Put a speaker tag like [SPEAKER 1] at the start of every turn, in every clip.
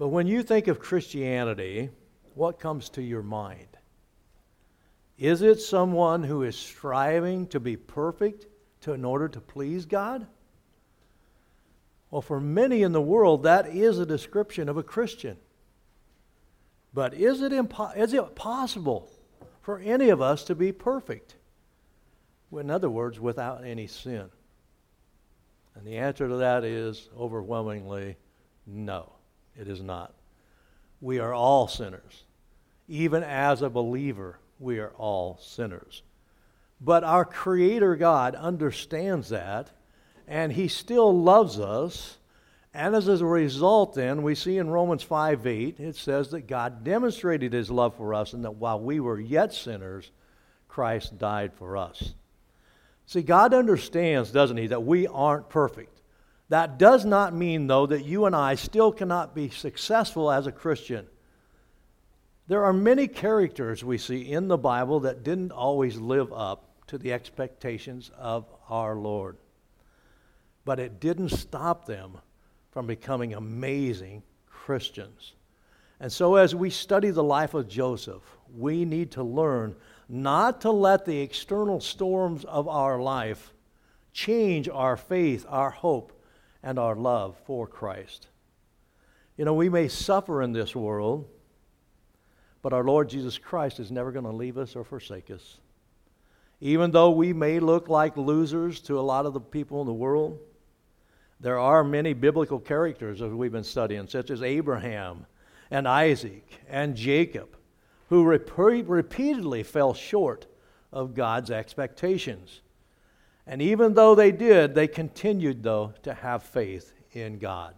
[SPEAKER 1] But when you think of Christianity, what comes to your mind? Is it someone who is striving to be perfect to, in order to please God? Well, for many in the world, that is a description of a Christian. But is it, impo- is it possible for any of us to be perfect? In other words, without any sin. And the answer to that is overwhelmingly no, it is not. We are all sinners. Even as a believer, we are all sinners. But our Creator God understands that and he still loves us. And as a result, then, we see in Romans 5 8, it says that God demonstrated his love for us, and that while we were yet sinners, Christ died for us. See, God understands, doesn't he, that we aren't perfect. That does not mean, though, that you and I still cannot be successful as a Christian. There are many characters we see in the Bible that didn't always live up to the expectations of our Lord but it didn't stop them from becoming amazing Christians. And so, as we study the life of Joseph, we need to learn not to let the external storms of our life change our faith, our hope, and our love for Christ. You know, we may suffer in this world, but our Lord Jesus Christ is never going to leave us or forsake us. Even though we may look like losers to a lot of the people in the world, there are many biblical characters as we've been studying, such as Abraham and Isaac and Jacob, who repeatedly fell short of God's expectations. And even though they did, they continued, though, to have faith in God.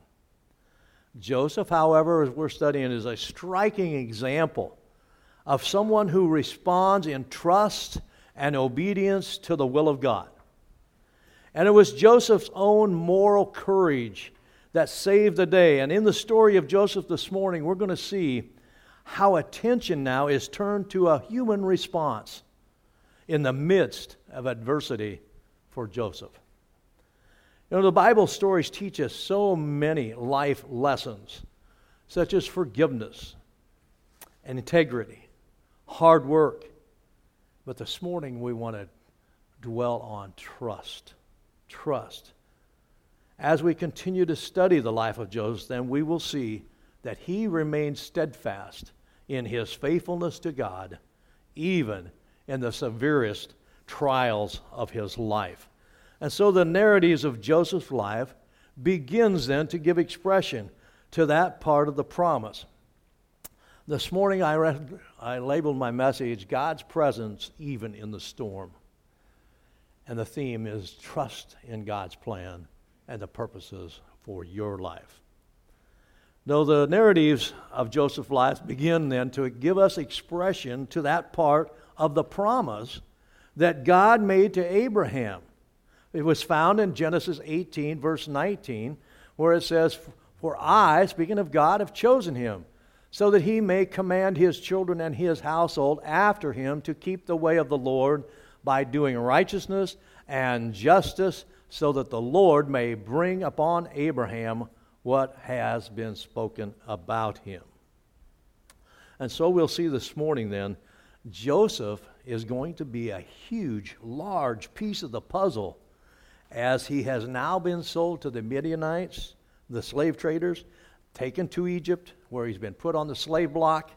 [SPEAKER 1] Joseph, however, as we're studying, is a striking example of someone who responds in trust and obedience to the will of God. And it was Joseph's own moral courage that saved the day. And in the story of Joseph this morning, we're going to see how attention now is turned to a human response in the midst of adversity for Joseph. You know, the Bible stories teach us so many life lessons, such as forgiveness and integrity, hard work. But this morning we want to dwell on trust trust. As we continue to study the life of Joseph, then we will see that he remained steadfast in his faithfulness to God, even in the severest trials of his life. And so the narratives of Joseph's life begins then to give expression to that part of the promise. This morning I, read, I labeled my message God's presence even in the storm. And the theme is trust in God's plan and the purposes for your life. Though the narratives of Joseph's life begin then to give us expression to that part of the promise that God made to Abraham. It was found in Genesis 18, verse 19, where it says, For I, speaking of God, have chosen him, so that he may command his children and his household after him to keep the way of the Lord by doing righteousness and justice, so that the Lord may bring upon Abraham what has been spoken about him. And so we'll see this morning then, Joseph is going to be a huge, large piece of the puzzle as he has now been sold to the Midianites, the slave traders, taken to Egypt, where he's been put on the slave block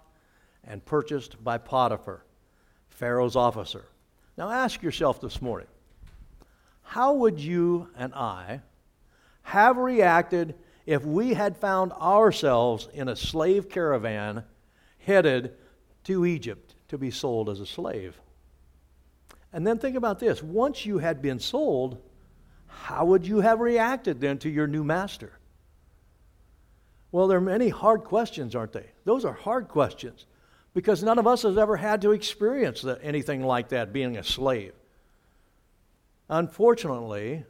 [SPEAKER 1] and purchased by Potiphar, Pharaoh's officer. Now ask yourself this morning how would you and I have reacted if we had found ourselves in a slave caravan headed to Egypt to be sold as a slave? And then think about this once you had been sold, how would you have reacted then to your new master? Well, there are many hard questions, aren't they? Those are hard questions because none of us has ever had to experience anything like that, being a slave. Unfortunately,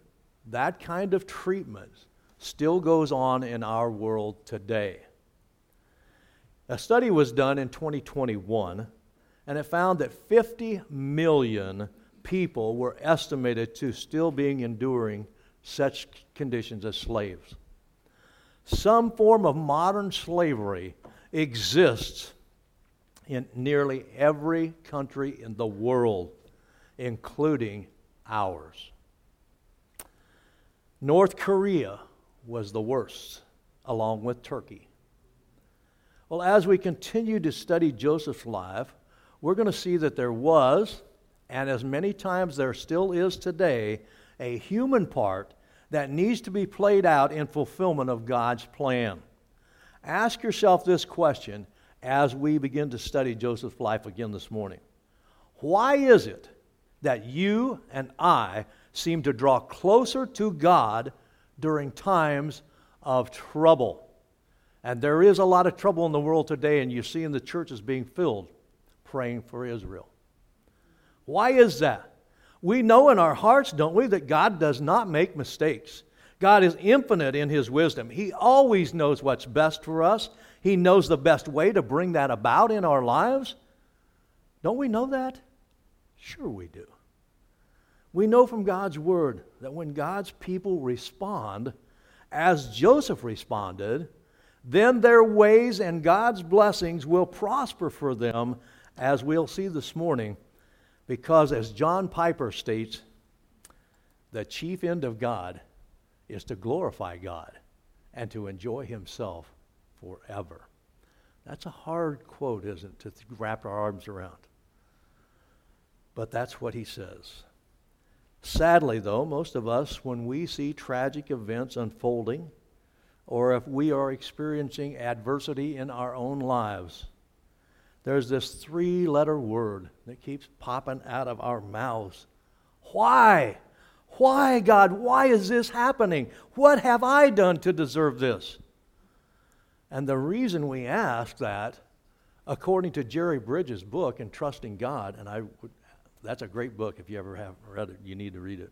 [SPEAKER 1] that kind of treatment still goes on in our world today. A study was done in 2021, and it found that 50 million people were estimated to still being enduring such conditions as slaves. some form of modern slavery exists in nearly every country in the world, including ours. North Korea was the worst, along with Turkey. Well, as we continue to study Joseph's life, we're going to see that there was, and as many times there still is today, a human part that needs to be played out in fulfillment of God's plan. Ask yourself this question as we begin to study Joseph's life again this morning. Why is it that you and I seem to draw closer to God during times of trouble? And there is a lot of trouble in the world today, and you see in the churches being filled praying for Israel. Why is that? We know in our hearts, don't we, that God does not make mistakes. God is infinite in His wisdom. He always knows what's best for us. He knows the best way to bring that about in our lives. Don't we know that? Sure, we do. We know from God's Word that when God's people respond, as Joseph responded, then their ways and God's blessings will prosper for them, as we'll see this morning. Because, as John Piper states, the chief end of God is to glorify God and to enjoy Himself forever. That's a hard quote, isn't it, to wrap our arms around? But that's what he says. Sadly, though, most of us, when we see tragic events unfolding, or if we are experiencing adversity in our own lives, there's this three letter word that keeps popping out of our mouths. Why? Why, God? Why is this happening? What have I done to deserve this? And the reason we ask that, according to Jerry Bridges' book, in Trusting God, and I would, that's a great book. If you ever haven't read it, you need to read it.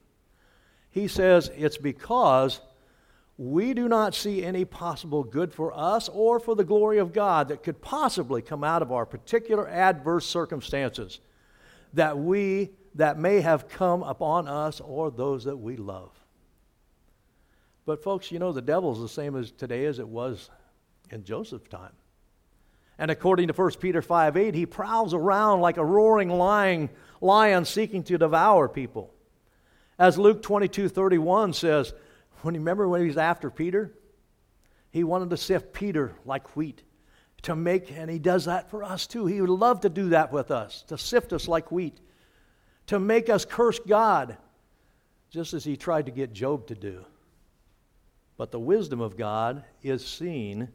[SPEAKER 1] He says it's because we do not see any possible good for us or for the glory of God that could possibly come out of our particular adverse circumstances that we that may have come upon us or those that we love. But folks, you know the devil's the same as today as it was in Joseph's time. And according to 1 Peter 5 8, he prowls around like a roaring lion, lion seeking to devour people. As Luke 22 31 says, when remember when he was after Peter? He wanted to sift Peter like wheat to make, and he does that for us too. He would love to do that with us, to sift us like wheat, to make us curse God, just as he tried to get Job to do. But the wisdom of God is seen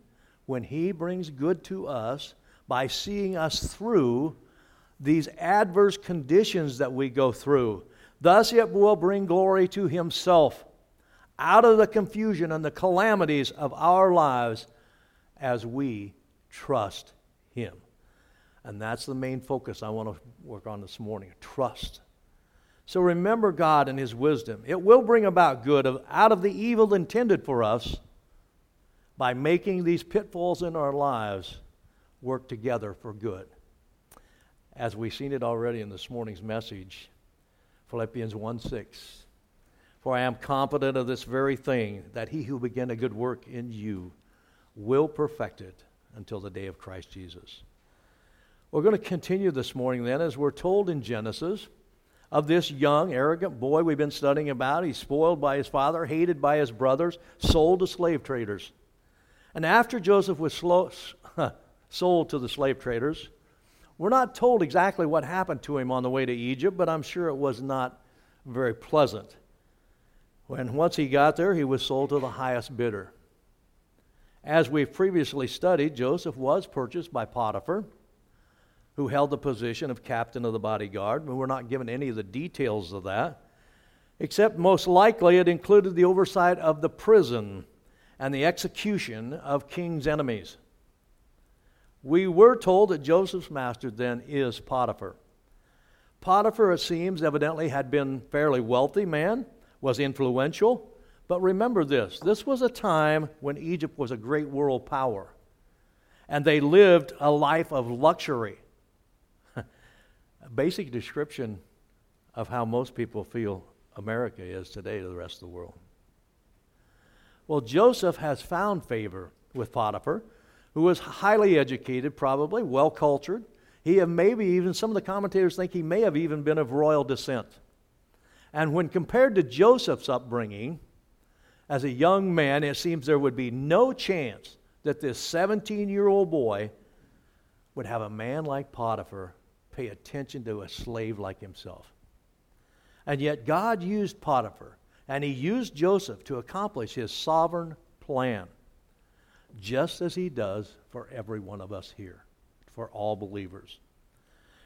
[SPEAKER 1] when he brings good to us by seeing us through these adverse conditions that we go through. Thus, it will bring glory to himself out of the confusion and the calamities of our lives as we trust Him. And that's the main focus I want to work on this morning trust. So remember God and His wisdom. It will bring about good out of the evil intended for us by making these pitfalls in our lives work together for good. As we've seen it already in this morning's message, Philippians 1 6. For I am confident of this very thing, that he who began a good work in you will perfect it until the day of Christ Jesus. We're going to continue this morning then, as we're told in Genesis, of this young, arrogant boy we've been studying about. He's spoiled by his father, hated by his brothers, sold to slave traders. And after Joseph was slow, sold to the slave traders, we're not told exactly what happened to him on the way to Egypt, but I'm sure it was not very pleasant. When once he got there, he was sold to the highest bidder. As we've previously studied, Joseph was purchased by Potiphar, who held the position of captain of the bodyguard. We're not given any of the details of that, except most likely it included the oversight of the prison and the execution of king's enemies. We were told that Joseph's master then is Potiphar. Potiphar, it seems, evidently had been fairly wealthy man was influential. But remember this this was a time when Egypt was a great world power, and they lived a life of luxury. a basic description of how most people feel America is today to the rest of the world. Well, Joseph has found favor with Potiphar, who was highly educated, probably, well cultured. He have maybe even, some of the commentators think he may have even been of royal descent. And when compared to Joseph's upbringing, as a young man, it seems there would be no chance that this 17 year old boy would have a man like Potiphar pay attention to a slave like himself. And yet, God used Potiphar and he used Joseph to accomplish his sovereign plan, just as he does for every one of us here, for all believers.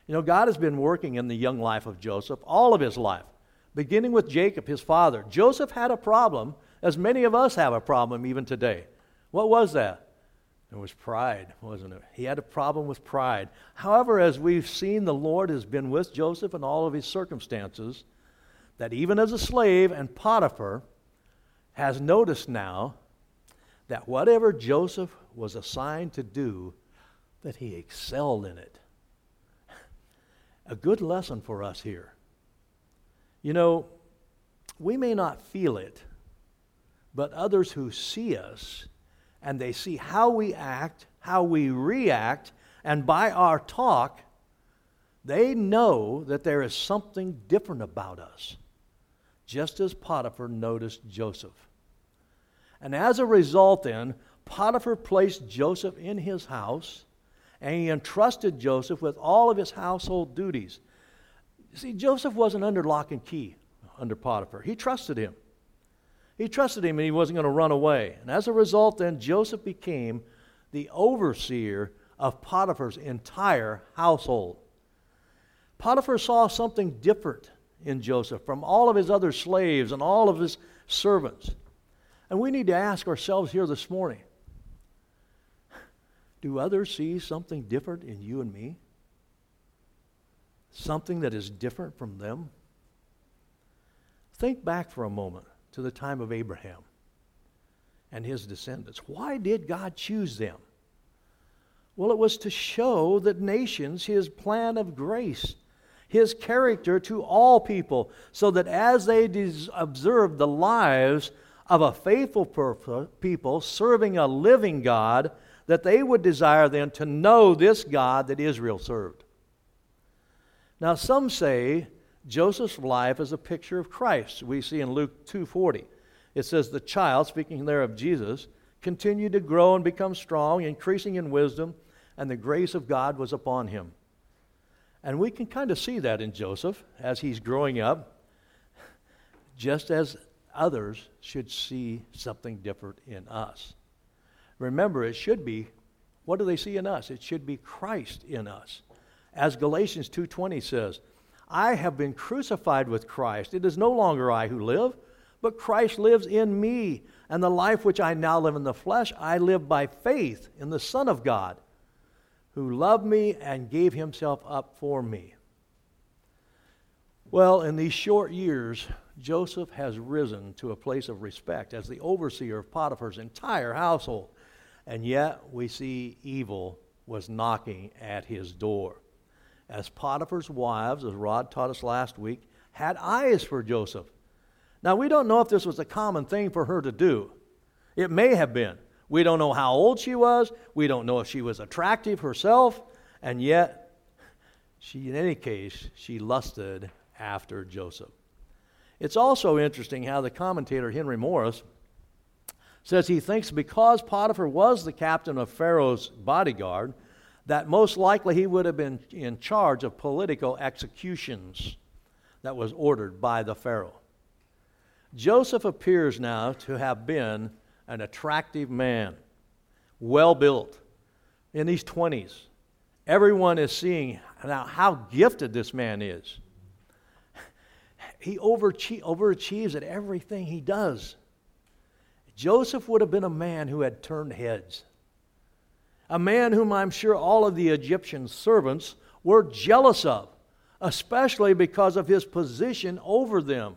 [SPEAKER 1] You know, God has been working in the young life of Joseph all of his life, beginning with Jacob, his father. Joseph had a problem, as many of us have a problem even today. What was that? It was pride, wasn't it? He had a problem with pride. However, as we've seen, the Lord has been with Joseph in all of his circumstances that even as a slave, and Potiphar has noticed now that whatever Joseph was assigned to do, that he excelled in it. A good lesson for us here. You know, we may not feel it, but others who see us and they see how we act, how we react, and by our talk, they know that there is something different about us just as Potiphar noticed Joseph. And as a result, then, Potiphar placed Joseph in his house and he entrusted Joseph with all of his household duties. See, Joseph wasn't under lock and key under Potiphar. He trusted him. He trusted him and he wasn't going to run away. And as a result, then, Joseph became the overseer of Potiphar's entire household. Potiphar saw something different in Joseph from all of his other slaves and all of his servants. And we need to ask ourselves here this morning do others see something different in you and me? Something that is different from them? Think back for a moment to the time of Abraham and his descendants. Why did God choose them? Well, it was to show the nations his plan of grace his character to all people, so that as they des- observe the lives of a faithful people serving a living God, that they would desire then to know this God that Israel served. Now, some say Joseph's life is a picture of Christ. We see in Luke 2:40. It says the child, speaking there of Jesus, continued to grow and become strong, increasing in wisdom, and the grace of God was upon him. And we can kind of see that in Joseph as he's growing up, just as others should see something different in us. Remember, it should be what do they see in us? It should be Christ in us. As Galatians 2:20 says, I have been crucified with Christ. It is no longer I who live, but Christ lives in me. And the life which I now live in the flesh, I live by faith in the Son of God who loved me and gave himself up for me. Well, in these short years, Joseph has risen to a place of respect as the overseer of Potiphar's entire household. And yet, we see evil was knocking at his door. As Potiphar's wives, as Rod taught us last week, had eyes for Joseph. Now, we don't know if this was a common thing for her to do. It may have been. We don't know how old she was. We don't know if she was attractive herself. And yet, she, in any case, she lusted after Joseph. It's also interesting how the commentator Henry Morris says he thinks because Potiphar was the captain of Pharaoh's bodyguard, that most likely he would have been in charge of political executions that was ordered by the Pharaoh. Joseph appears now to have been an attractive man, well built, in his 20s. Everyone is seeing now how gifted this man is. He overachieves at everything he does. Joseph would have been a man who had turned heads, a man whom I'm sure all of the Egyptian servants were jealous of, especially because of his position over them.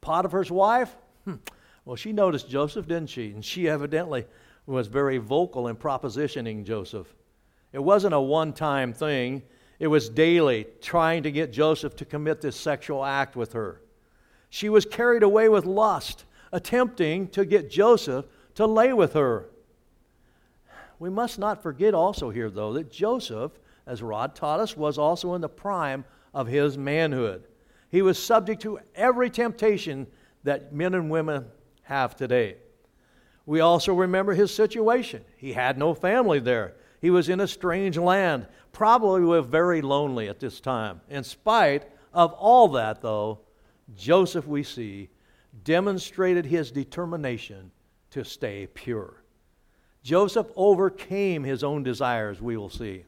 [SPEAKER 1] Potiphar's wife, hmm, well, she noticed Joseph, didn't she? And she evidently was very vocal in propositioning Joseph. It wasn't a one time thing, it was daily, trying to get Joseph to commit this sexual act with her. She was carried away with lust, attempting to get Joseph to lay with her. We must not forget also here, though, that Joseph, as Rod taught us, was also in the prime of his manhood. He was subject to every temptation that men and women have today. We also remember his situation. He had no family there. He was in a strange land, probably very lonely at this time. In spite of all that, though, Joseph, we see, demonstrated his determination to stay pure. Joseph overcame his own desires, we will see,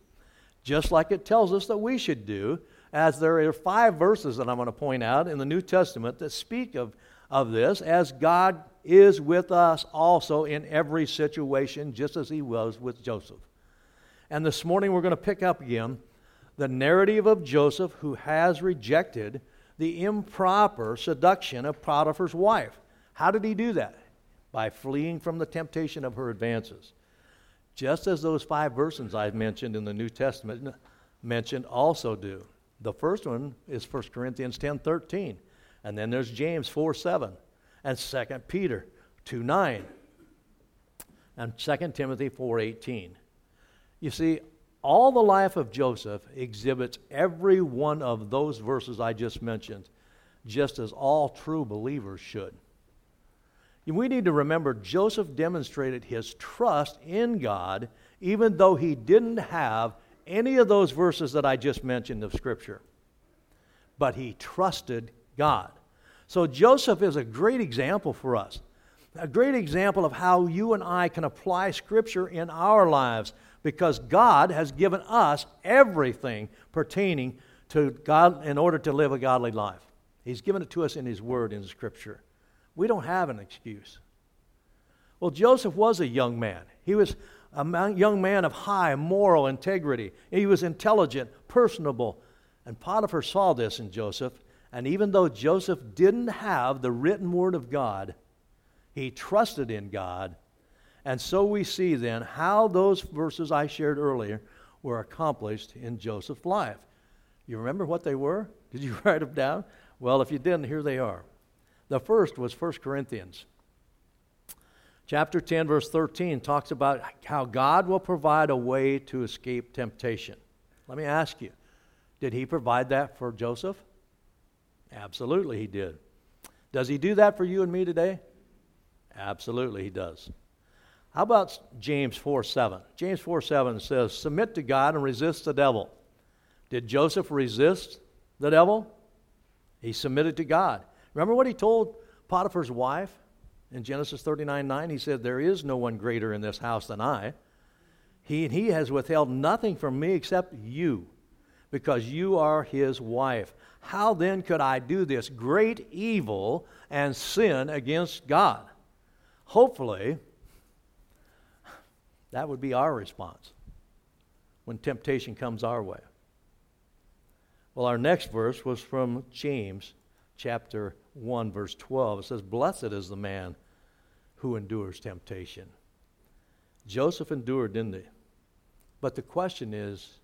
[SPEAKER 1] just like it tells us that we should do, as there are five verses that I'm going to point out in the New Testament that speak of, of this, as God is with us also in every situation, just as he was with Joseph. And this morning we're going to pick up again the narrative of Joseph who has rejected the improper seduction of Potiphar's wife. How did he do that? By fleeing from the temptation of her advances. Just as those five verses I've mentioned in the New Testament mentioned also do. The first one is 1 Corinthians 10 13. And then there's James 4 7. And 2 Peter 2 9. And 2 Timothy 4 18. You see, all the life of Joseph exhibits every one of those verses I just mentioned, just as all true believers should. We need to remember Joseph demonstrated his trust in God even though he didn't have any of those verses that I just mentioned of Scripture. But he trusted God. So Joseph is a great example for us, a great example of how you and I can apply Scripture in our lives because God has given us everything pertaining to God in order to live a godly life. He's given it to us in His Word, in Scripture. We don't have an excuse. Well, Joseph was a young man. He was a young man of high moral integrity. He was intelligent, personable. And Potiphar saw this in Joseph. And even though Joseph didn't have the written word of God, he trusted in God. And so we see then how those verses I shared earlier were accomplished in Joseph's life. You remember what they were? Did you write them down? Well, if you didn't, here they are. The first was 1 Corinthians. Chapter 10, verse 13 talks about how God will provide a way to escape temptation. Let me ask you, did he provide that for Joseph? Absolutely, he did. Does he do that for you and me today? Absolutely, he does. How about James 4 7? James 4 7 says, Submit to God and resist the devil. Did Joseph resist the devil? He submitted to God. Remember what he told Potiphar's wife in Genesis 39 9? He said, There is no one greater in this house than I. He, he has withheld nothing from me except you, because you are his wife. How then could I do this great evil and sin against God? Hopefully, that would be our response when temptation comes our way. Well, our next verse was from James chapter 1, verse 12. It says, Blessed is the man who endures temptation. Joseph endured, didn't he? But the question is,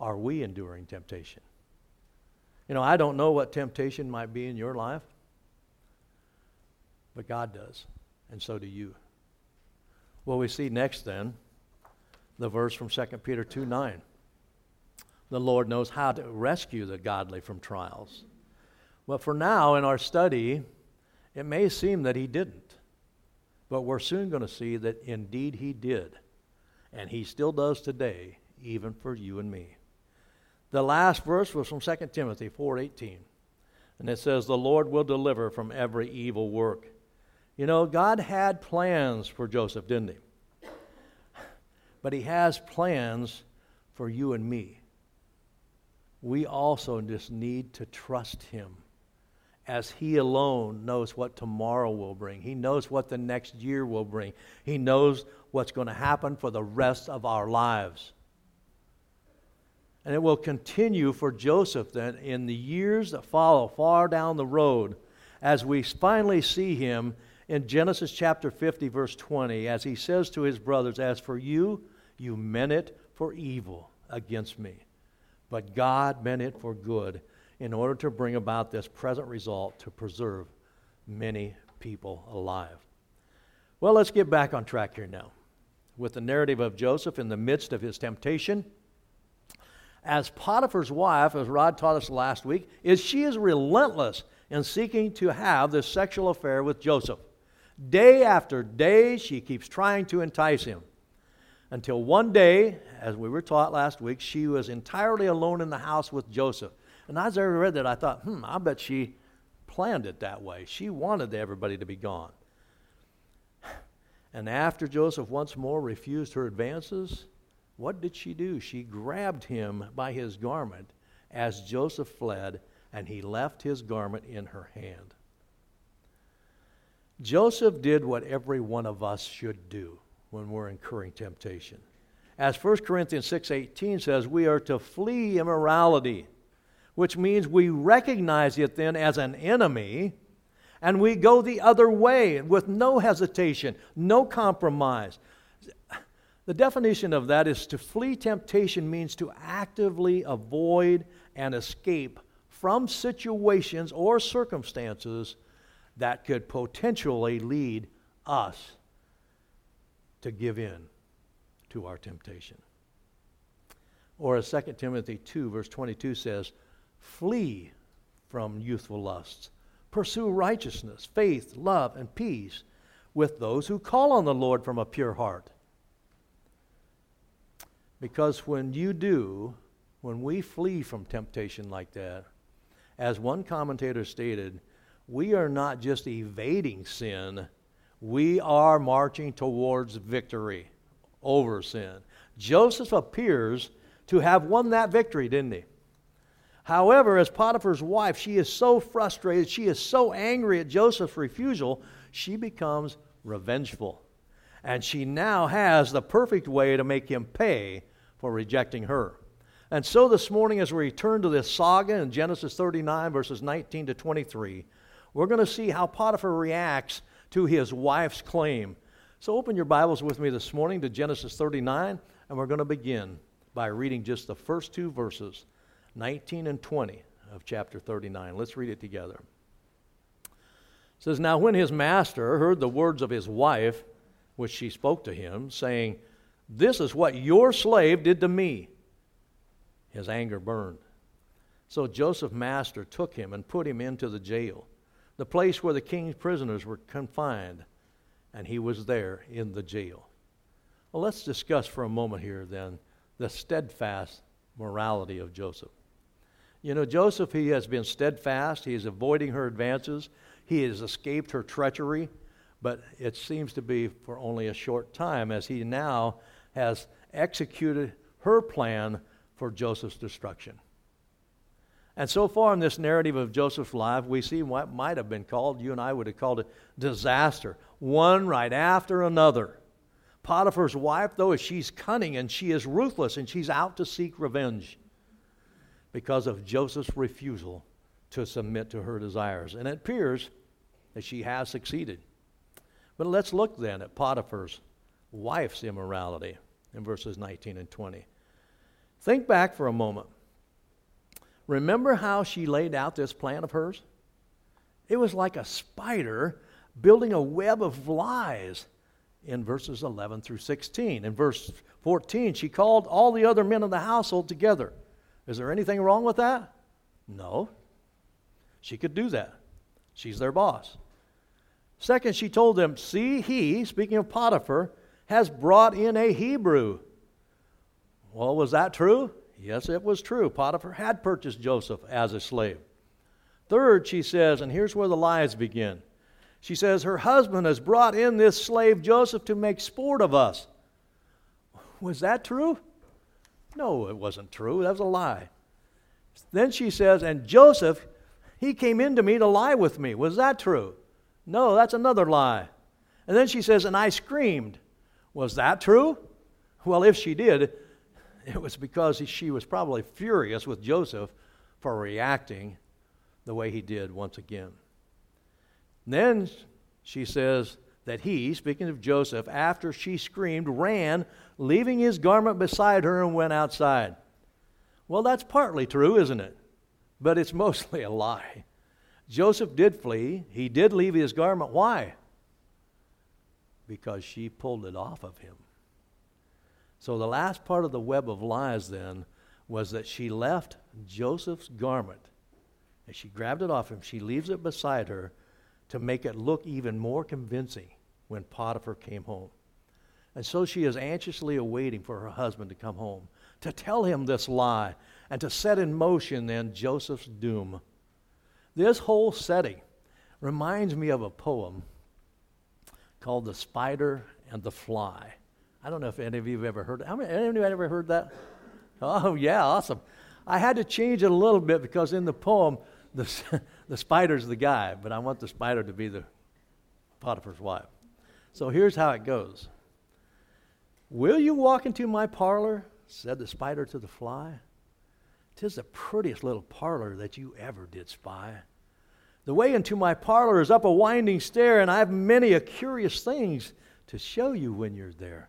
[SPEAKER 1] are we enduring temptation? You know, I don't know what temptation might be in your life, but God does, and so do you. Well, we see next then the verse from 2 Peter 2 9. The Lord knows how to rescue the godly from trials well, for now in our study, it may seem that he didn't, but we're soon going to see that indeed he did. And he still does today, even for you and me. The last verse was from 2 Timothy 4:18. And it says the Lord will deliver from every evil work. You know, God had plans for Joseph, didn't he? But he has plans for you and me. We also just need to trust him as He alone knows what tomorrow will bring. He knows what the next year will bring. He knows what's going to happen for the rest of our lives. And it will continue for Joseph then in the years that follow, far down the road, as we finally see him in Genesis chapter 50, verse 20, as he says to his brothers, As for you, you meant it for evil against me, but God meant it for good in order to bring about this present result to preserve many people alive. Well, let's get back on track here now with the narrative of Joseph in the midst of his temptation. As Potiphar's wife, as Rod taught us last week, is she is relentless in seeking to have this sexual affair with Joseph. Day after day, she keeps trying to entice him. Until one day, as we were taught last week, she was entirely alone in the house with Joseph. And as I read that, I thought, hmm, I bet she planned it that way. She wanted everybody to be gone. And after Joseph once more refused her advances, what did she do? She grabbed him by his garment as Joseph fled, and he left his garment in her hand. Joseph did what every one of us should do when we're incurring temptation. As 1 Corinthians 6:18 says, we are to flee immorality, which means we recognize it then as an enemy and we go the other way with no hesitation, no compromise. The definition of that is to flee temptation means to actively avoid and escape from situations or circumstances that could potentially lead us to give in to our temptation. Or as 2 Timothy 2, verse 22 says, flee from youthful lusts Pursue righteousness, faith, love, and peace with those who call on the Lord from a pure heart. Because when you do, when we flee from temptation like that, as one commentator stated, we are not just evading sin, we are marching towards victory over sin. Joseph appears to have won that victory, didn't he? However, as Potiphar's wife, she is so frustrated, she is so angry at Joseph's refusal, she becomes revengeful. And she now has the perfect way to make him pay for rejecting her. And so this morning, as we return to this saga in Genesis 39, verses 19 to 23, we're going to see how Potiphar reacts to his wife's claim. So open your Bibles with me this morning to Genesis 39, and we're going to begin by reading just the first two verses 19 and 20 of chapter 39. Let's read it together. It says, Now when his master heard the words of his wife, which she spoke to him, saying, This is what your slave did to me, his anger burned. So Joseph's master took him and put him into the jail, the place where the king's prisoners were confined, and he was there in the jail. Well, let's discuss for a moment here then the steadfast morality of Joseph. You know, Joseph, he has been steadfast. He is avoiding her advances. He has escaped her treachery, but it seems to be for only a short time as he now has executed her plan for Joseph's destruction. And so far in this narrative of Joseph's life, we see what might have been called, you and I would have called it disaster, one right after another. Potiphar's wife, though, she's cunning and she is ruthless and she's out to seek revenge because of Joseph's refusal to submit to her desires. And it appears that she has succeeded. But let's look then at Potiphar's wife's immorality in verses 19 and 20. Think back for a moment. Remember how she laid out this plan of hers? It was like a spider building a web of lies in verses 11 through 16. In verse 14, she called all the other men of the household together is there anything wrong with that? No. She could do that. She's their boss. Second, she told them, See, he, speaking of Potiphar, has brought in a Hebrew. Well, was that true? Yes, it was true. Potiphar had purchased Joseph as a slave. Third, she says, and here's where the lies begin. She says, Her husband has brought in this slave Joseph to make sport of us. Was that true? No, it wasn't true. That was a lie. Then she says, And Joseph, he came in to me to lie with me. Was that true? No, that's another lie. And then she says, And I screamed. Was that true? Well, if she did, it was because she was probably furious with Joseph for reacting the way he did once again. And then she says that he, speaking of Joseph, after she screamed, ran leaving his garment beside her, and went outside. Well, that's partly true, isn't it? But it's mostly a lie. Joseph did flee. He did leave his garment. Why? Because she pulled it off of him. So the last part of the web of lies then was that she left Joseph's garment and she grabbed it off him. She leaves it beside her to make it look even more convincing when Potiphar came home. And so she is anxiously awaiting for her husband to come home, to tell him this lie, and to set in motion then Joseph's doom. This whole setting reminds me of a poem called The Spider and the Fly. I don't know if any of you have ever heard. How many, anybody ever heard that? Oh, yeah, awesome. I had to change it a little bit because in the poem, the, the spider's the guy, but I want the spider to be the Potiphar's wife. So here's how it goes Will you walk into my parlor? said the spider to the fly. Tis the prettiest little parlor that you ever did spy. The way into my parlor is up a winding stair, and I've many a curious things to show you when you're there.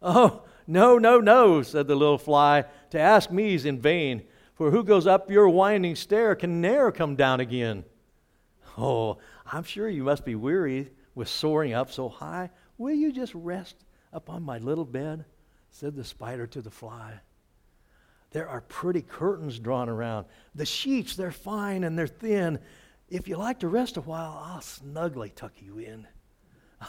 [SPEAKER 1] Oh, no, no, no, said the little fly. To ask me is in vain, for who goes up your winding stair can ne'er come down again. Oh, I'm sure you must be weary with soaring up so high. Will you just rest upon my little bed? said the spider to the fly. There are pretty curtains drawn around. The sheets, they're fine and they're thin. If you like to rest a while, I'll snugly tuck you in.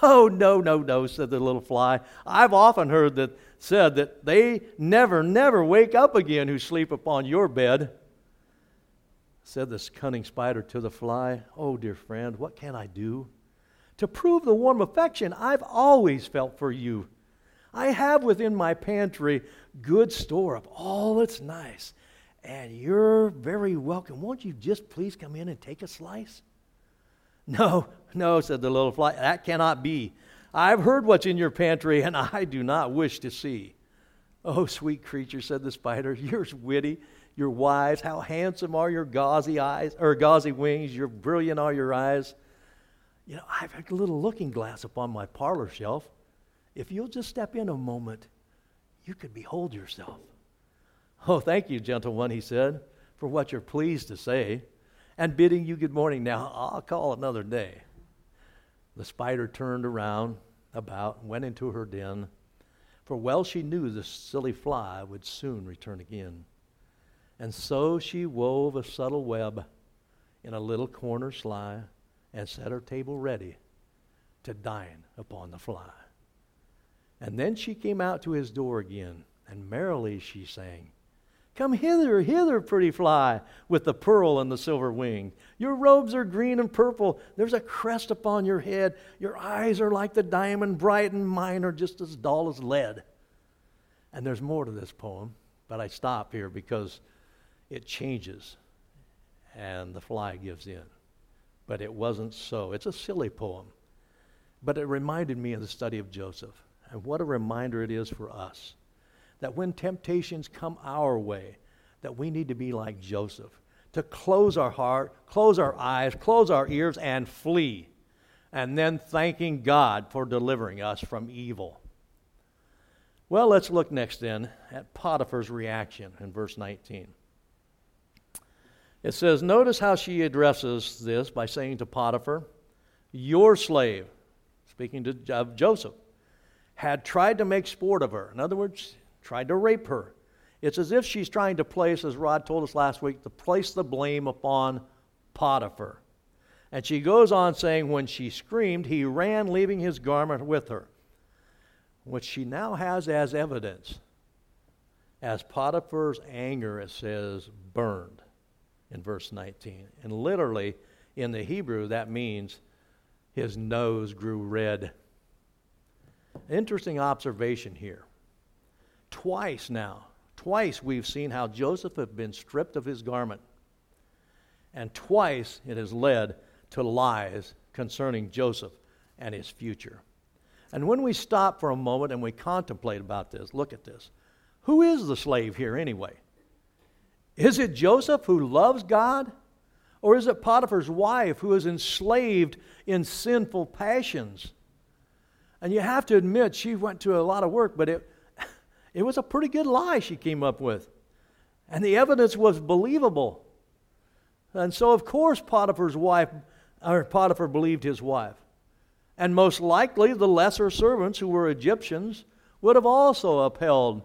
[SPEAKER 1] Oh, no, no, no, said the little fly. I've often heard that said that they never, never wake up again who sleep upon your bed. Said this cunning spider to the fly, Oh, dear friend, what can I do? To prove the warm affection I've always felt for you. I have within my pantry good store of all that's nice, and you're very welcome. Won't you just please come in and take a slice? No, no, said the little fly, that cannot be. I've heard what's in your pantry, and I do not wish to see. Oh, sweet creature, said the spider, you're witty, you're wise. How handsome are your gauzy eyes, or gauzy wings, you're brilliant are your eyes. You know, I've a little looking glass upon my parlor shelf. If you'll just step in a moment, you could behold yourself. Oh, thank you, gentle one, he said, for what you're pleased to say and bidding you good morning. Now, I'll call another day. The spider turned around about, went into her den, for well she knew the silly fly would soon return again. And so she wove a subtle web in a little corner sly and set her table ready to dine upon the fly. And then she came out to his door again, and merrily she sang, Come hither, hither, pretty fly, with the pearl and the silver wing. Your robes are green and purple. There's a crest upon your head. Your eyes are like the diamond bright, and mine are just as dull as lead. And there's more to this poem, but I stop here because it changes and the fly gives in. But it wasn't so. It's a silly poem. But it reminded me of the study of Joseph. And what a reminder it is for us that when temptations come our way, that we need to be like Joseph, to close our heart, close our eyes, close our ears, and flee, and then thanking God for delivering us from evil. Well, let's look next then at Potiphar's reaction in verse 19. It says, Notice how she addresses this by saying to Potiphar, Your slave, speaking to, of Joseph, had tried to make sport of her. In other words, tried to rape her. It's as if she's trying to place, as Rod told us last week, to place the blame upon Potiphar. And she goes on saying, when she screamed, he ran, leaving his garment with her, which she now has as evidence. As Potiphar's anger, it says, burned in verse 19. And literally, in the Hebrew, that means his nose grew red. Interesting observation here. Twice now, twice we've seen how Joseph had been stripped of his garment. And twice it has led to lies concerning Joseph and his future. And when we stop for a moment and we contemplate about this, look at this. Who is the slave here anyway? Is it Joseph who loves God? Or is it Potiphar's wife who is enslaved in sinful passions? And you have to admit, she went to a lot of work, but it, it was a pretty good lie she came up with. And the evidence was believable. And so, of course, Potiphar's wife, or Potiphar believed his wife. And most likely, the lesser servants who were Egyptians would have also upheld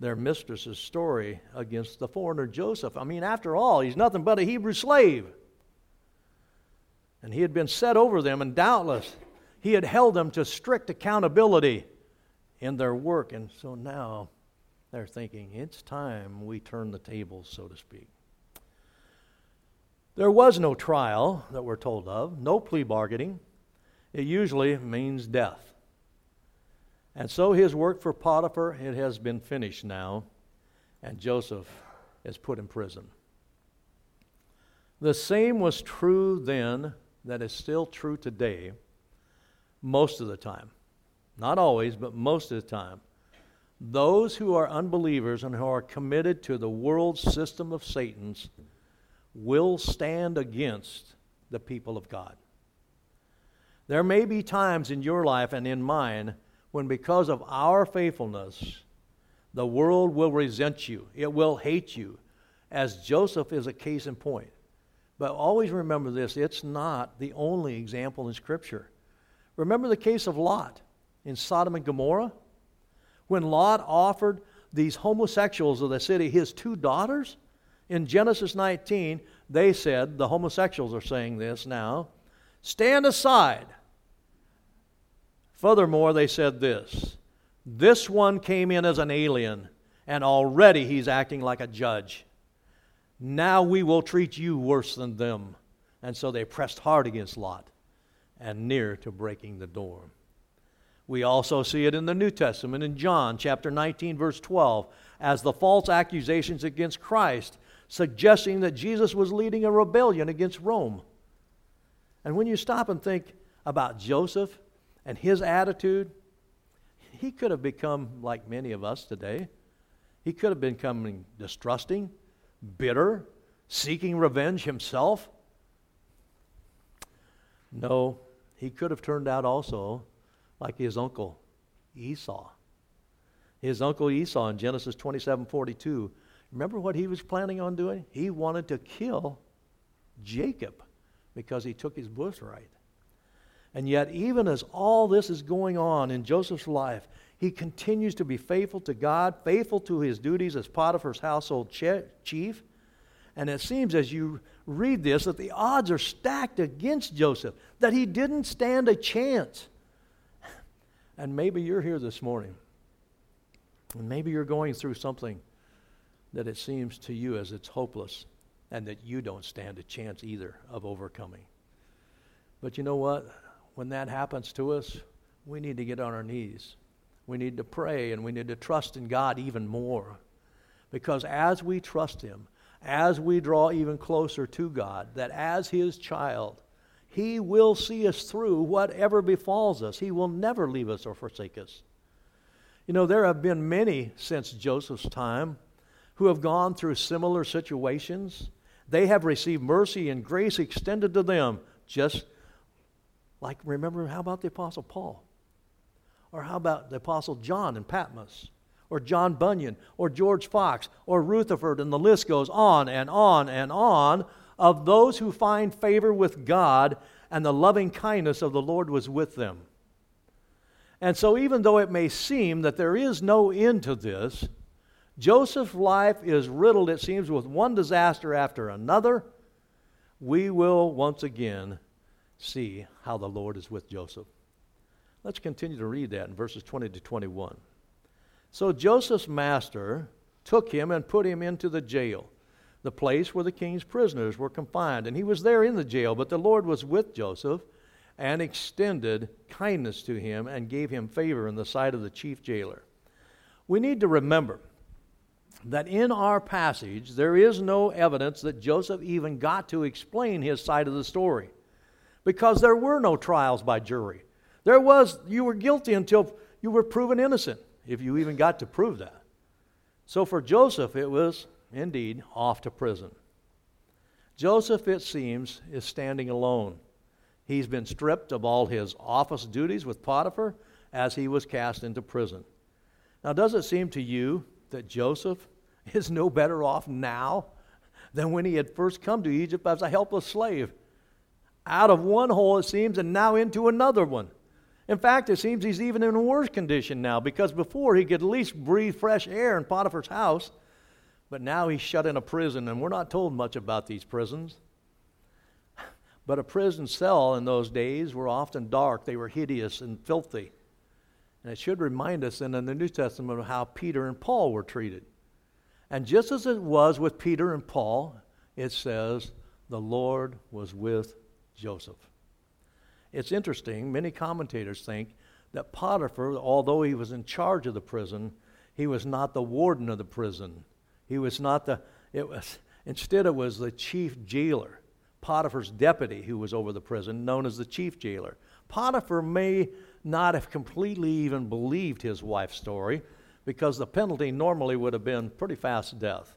[SPEAKER 1] their mistress's story against the foreigner Joseph. I mean, after all, he's nothing but a Hebrew slave. And he had been set over them, and doubtless he had held them to strict accountability in their work. And so now they're thinking, it's time we turn the tables, so to speak. There was no trial that we're told of, no plea bargaining. It usually means death. And so his work for Potiphar, it has been finished now, and Joseph is put in prison. The same was true then that is still true today, most of the time. Not always, but most of the time. Those who are unbelievers and who are committed to the world system of Satan's will stand against the people of God. There may be times in your life and in mine when, because of our faithfulness, the world will resent you, it will hate you, as Joseph is a case in point. But always remember this it's not the only example in Scripture. Remember the case of Lot in Sodom and Gomorrah? When Lot offered these homosexuals of the city his two daughters? In Genesis 19, they said, the homosexuals are saying this now, stand aside Furthermore, they said this this one came in as an alien, and already he's acting like a judge. Now we will treat you worse than them. And so they pressed hard against Lot and near to breaking the door. We also see it in the New Testament in John chapter 19 verse 12 as the false accusations against Christ suggesting that Jesus was leading a rebellion against Rome. And when you stop and think about Joseph and his attitude, he could have become like many of us today. He could have become distrusting, bitter, seeking revenge himself. No, he could have turned out also like his uncle Esau. His uncle Esau in Genesis 27 42. Remember what he was planning on doing? He wanted to kill Jacob because he took his birthright. And yet, even as all this is going on in Joseph's life, he continues to be faithful to God, faithful to his duties as Potiphar's household chief. And it seems as you read this that the odds are stacked against Joseph, that he didn't stand a chance. And maybe you're here this morning, and maybe you're going through something that it seems to you as it's hopeless, and that you don't stand a chance either of overcoming. But you know what? when that happens to us, we need to get on our knees. We need to pray and we need to trust in God even more. Because as we trust Him, as we draw even closer to God, that as His child, He will see us through whatever befalls us. He will never leave us or forsake us. You know, there have been many since Joseph's time who have gone through similar situations. They have received mercy and grace extended to them just like, remember, how about the Apostle Paul? Or how about the Apostle John in Patmos? Or John Bunyan? Or George Fox? Or Rutherford? And the list goes on and on and on of those who find favor with God and the loving kindness of the Lord was with them. And so, even though it may seem that there is no end to this, Joseph's life is riddled, it seems, with one disaster after another. We will once again see how the Lord is with Joseph. Let's continue to read that in verses 20 to 21. So Joseph's master took him and put him into the jail, the place where the king's prisoners were confined. And he was there in the jail, but the Lord was with Joseph and extended kindness to him and gave him favor in the sight of the chief jailer. We need to remember that in our passage, there is no evidence that Joseph even got to explain his side of the story because there were no trials by jury. There was, you were guilty until you were proven innocent, if you even got to prove that. So for Joseph, it was indeed off to prison. Joseph, it seems, is standing alone. He's been stripped of all his office duties with Potiphar as he was cast into prison. Now, does it seem to you that Joseph is no better off now than when he had first come to Egypt as a helpless slave. Out of one hole, it seems, and now into another one. In fact, it seems he's even in a worse condition now because before he could at least breathe fresh air in Potiphar's house, but now he's shut in a prison, and we're not told much about these prisons. But a prison cell in those days were often dark, they were hideous and filthy. And it should remind us then in the New Testament of how Peter and Paul were treated. And just as it was with Peter and Paul, it says, the Lord was with Joseph. It's interesting, many commentators think that Potiphar, although he was in charge of the prison, he was not the warden of the prison. He was not the, it was, instead, it was the chief jailer, Potiphar's deputy, who was over the prison, known as the chief jailer. Potiphar may not have completely even believed his wife's story because the penalty normally would have been pretty fast death.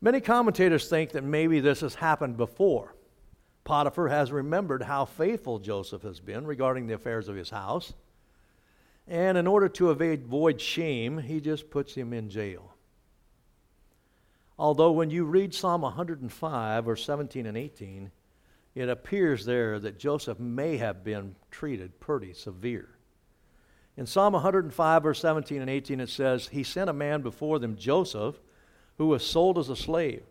[SPEAKER 1] Many commentators think that maybe this has happened before. Potiphar has remembered how faithful Joseph has been regarding the affairs of his house. And in order to avoid shame, he just puts him in jail. Although, when you read Psalm 105, verse 17 and 18, it appears there that Joseph may have been treated pretty severe. In Psalm 105, verse 17 and 18, it says, He sent a man before them, Joseph, who was sold as a slave.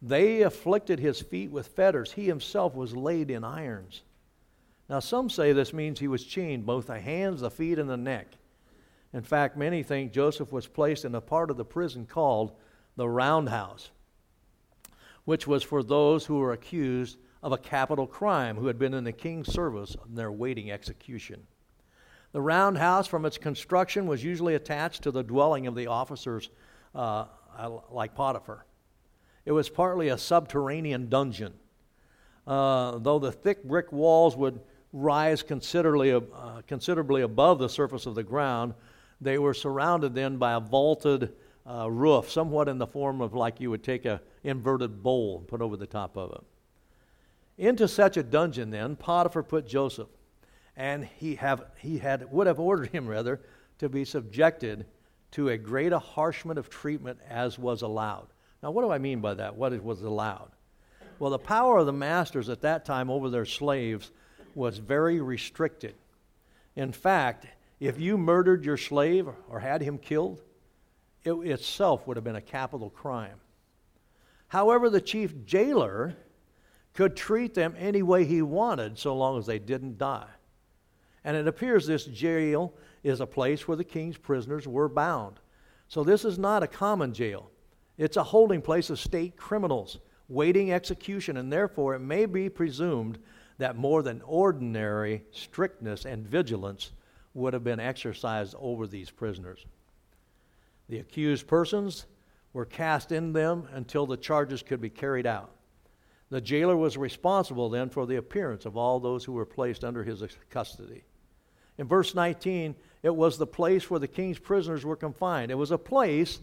[SPEAKER 1] They afflicted his feet with fetters. He himself was laid in irons. Now, some say this means he was chained, both the hands, the feet, and the neck. In fact, many think Joseph was placed in a part of the prison called the roundhouse, which was for those who were accused of a capital crime who had been in the king's service and their waiting execution. The roundhouse, from its construction, was usually attached to the dwelling of the officers, uh, like Potiphar. It was partly a subterranean dungeon. Uh, though the thick brick walls would rise considerably, uh, considerably above the surface of the ground, they were surrounded then by a vaulted uh, roof, somewhat in the form of like you would take an inverted bowl and put over the top of it. Into such a dungeon, then, Potiphar put Joseph, and he, have, he had, would have ordered him, rather, to be subjected to a great harshment of treatment as was allowed. Now, what do I mean by that? What was allowed? Well, the power of the masters at that time over their slaves was very restricted. In fact, if you murdered your slave or had him killed, it itself would have been a capital crime. However, the chief jailer could treat them any way he wanted so long as they didn't die. And it appears this jail is a place where the king's prisoners were bound. So this is not a common jail. It's a holding place of state criminals waiting execution, and therefore it may be presumed that more than ordinary strictness and vigilance would have been exercised over these prisoners. The accused persons were cast in them until the charges could be carried out. The jailer was responsible then for the appearance of all those who were placed under his custody. In verse 19, it was the place where the king's prisoners were confined. It was a place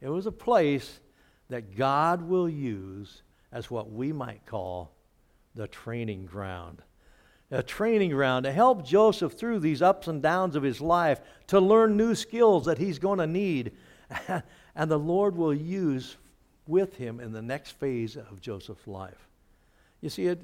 [SPEAKER 1] it was a place that God will use as what we might call the training ground. A training ground to help Joseph through these ups and downs of his life, to learn new skills that he's going to need. and the Lord will use with him in the next phase of Joseph's life. You see, it,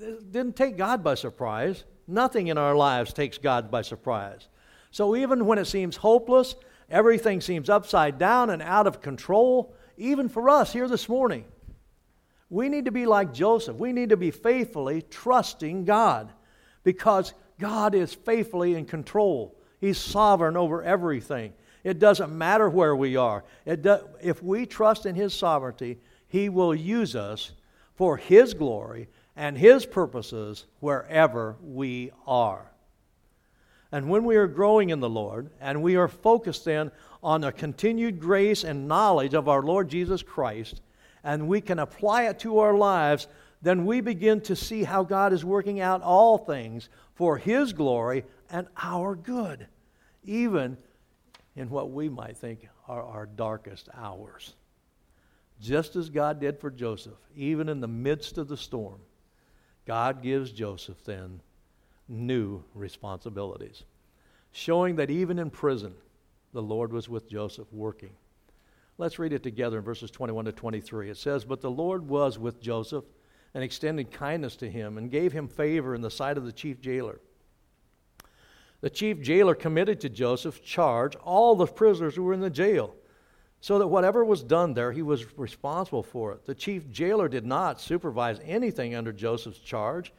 [SPEAKER 1] it didn't take God by surprise. Nothing in our lives takes God by surprise. So even when it seems hopeless Everything seems upside down and out of control, even for us here this morning. We need to be like Joseph. We need to be faithfully trusting God because God is faithfully in control. He's sovereign over everything. It doesn't matter where we are. Do, if we trust in His sovereignty, He will use us for His glory and His purposes wherever we are. And when we are growing in the Lord and we are focused then on the continued grace and knowledge of our Lord Jesus Christ, and we can apply it to our lives, then we begin to see how God is working out all things for His glory and our good, even in what we might think are our darkest hours. Just as God did for Joseph, even in the midst of the storm, God gives Joseph then new responsibilities, showing that even in prison, the Lord was with Joseph working. Let's read it together in verses 21 to 23. It says, But the Lord was with Joseph and extended kindness to him and gave him favor in the sight of the chief jailer. The chief jailer committed to Joseph's charge all the prisoners who were in the jail, so that whatever was done there, he was responsible for it. The chief jailer did not supervise anything under Joseph's charge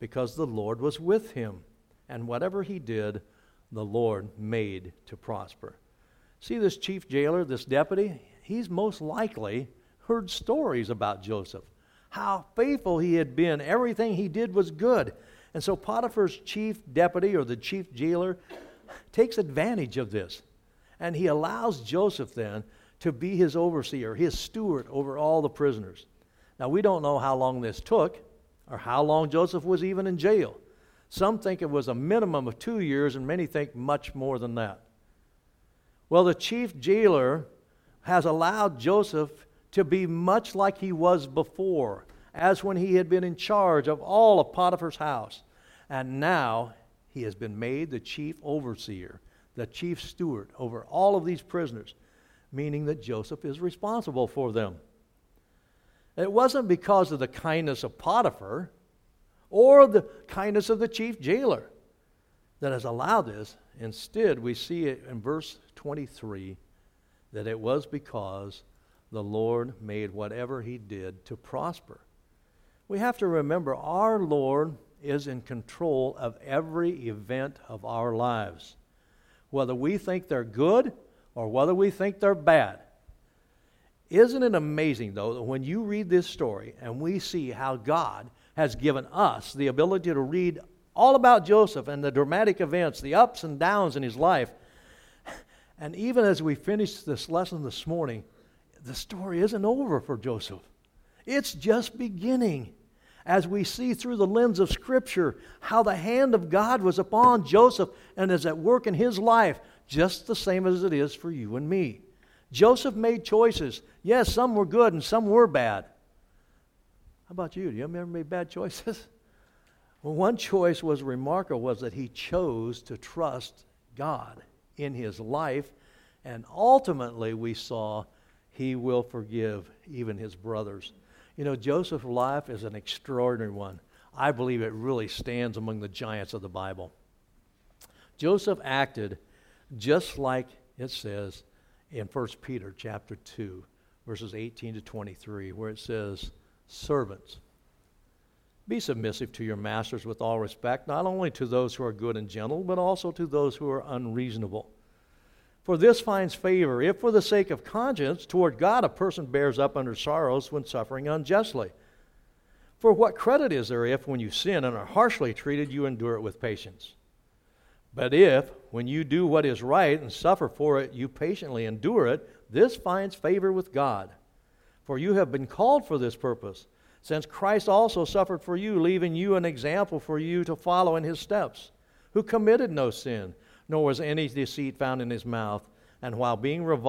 [SPEAKER 1] because the Lord was with him, and whatever he did, the Lord made to prosper. See this chief jailer, this deputy? He's most likely heard stories about Joseph, how faithful he had been. Everything he did was good. And so Potiphar's chief deputy or the chief jailer takes advantage of this. And he allows Joseph then to be his overseer, his steward over all the prisoners. Now, we don't know how long this took or how long Joseph was even in jail. Some think it was a minimum of two years, and many think much more than that. Well, the chief jailer has allowed Joseph to be much like he was before as when he had been in charge of all of Potiphar's house. And now he has been made the chief overseer, the chief steward over all of these prisoners, meaning that Joseph is responsible for them. It wasn't because of the kindness of Potiphar or the kindness of the chief jailer that has allowed this. Instead, we see it in verse 23 that it was because the Lord made whatever he did to prosper we have to remember our Lord is in control of every event of our lives, whether we think they're good or whether we think they're bad. Isn't it amazing, though, that when you read this story and we see how God has given us the ability to read all about Joseph and the dramatic events, the ups and downs in his life, and even as we finish this lesson this morning, the story isn't over for Joseph. It's just beginning as we see through the lens of Scripture how the hand of God was upon Joseph and is at work in his life, just the same as it is for you and me. Joseph made choices. Yes, some were good and some were bad. How about you? Do you ever made bad choices? Well, one choice was remarkable was that he chose to trust God in his life, and ultimately we saw he will forgive even his brothers you know, Joseph's life is an extraordinary one. I believe it really stands among the giants of the Bible. Joseph acted just like it says in 1 Peter chapter 2, verses 18 to 23, where it says, Servants, be submissive to your masters with all respect, not only to those who are good and gentle, but also to those who are unreasonable. For this finds favor if, for the sake of conscience, toward God a person bears up under sorrows when suffering unjustly. For what credit is there if, when you sin and are harshly treated, you endure it with patience? But if, when you do what is right and suffer for it, you patiently endure it, this finds favor with God. For you have been called for this purpose, since Christ also suffered for you, leaving you an example for you to follow in his steps, who committed no sin nor was any deceit found in his mouth. And while being reviled,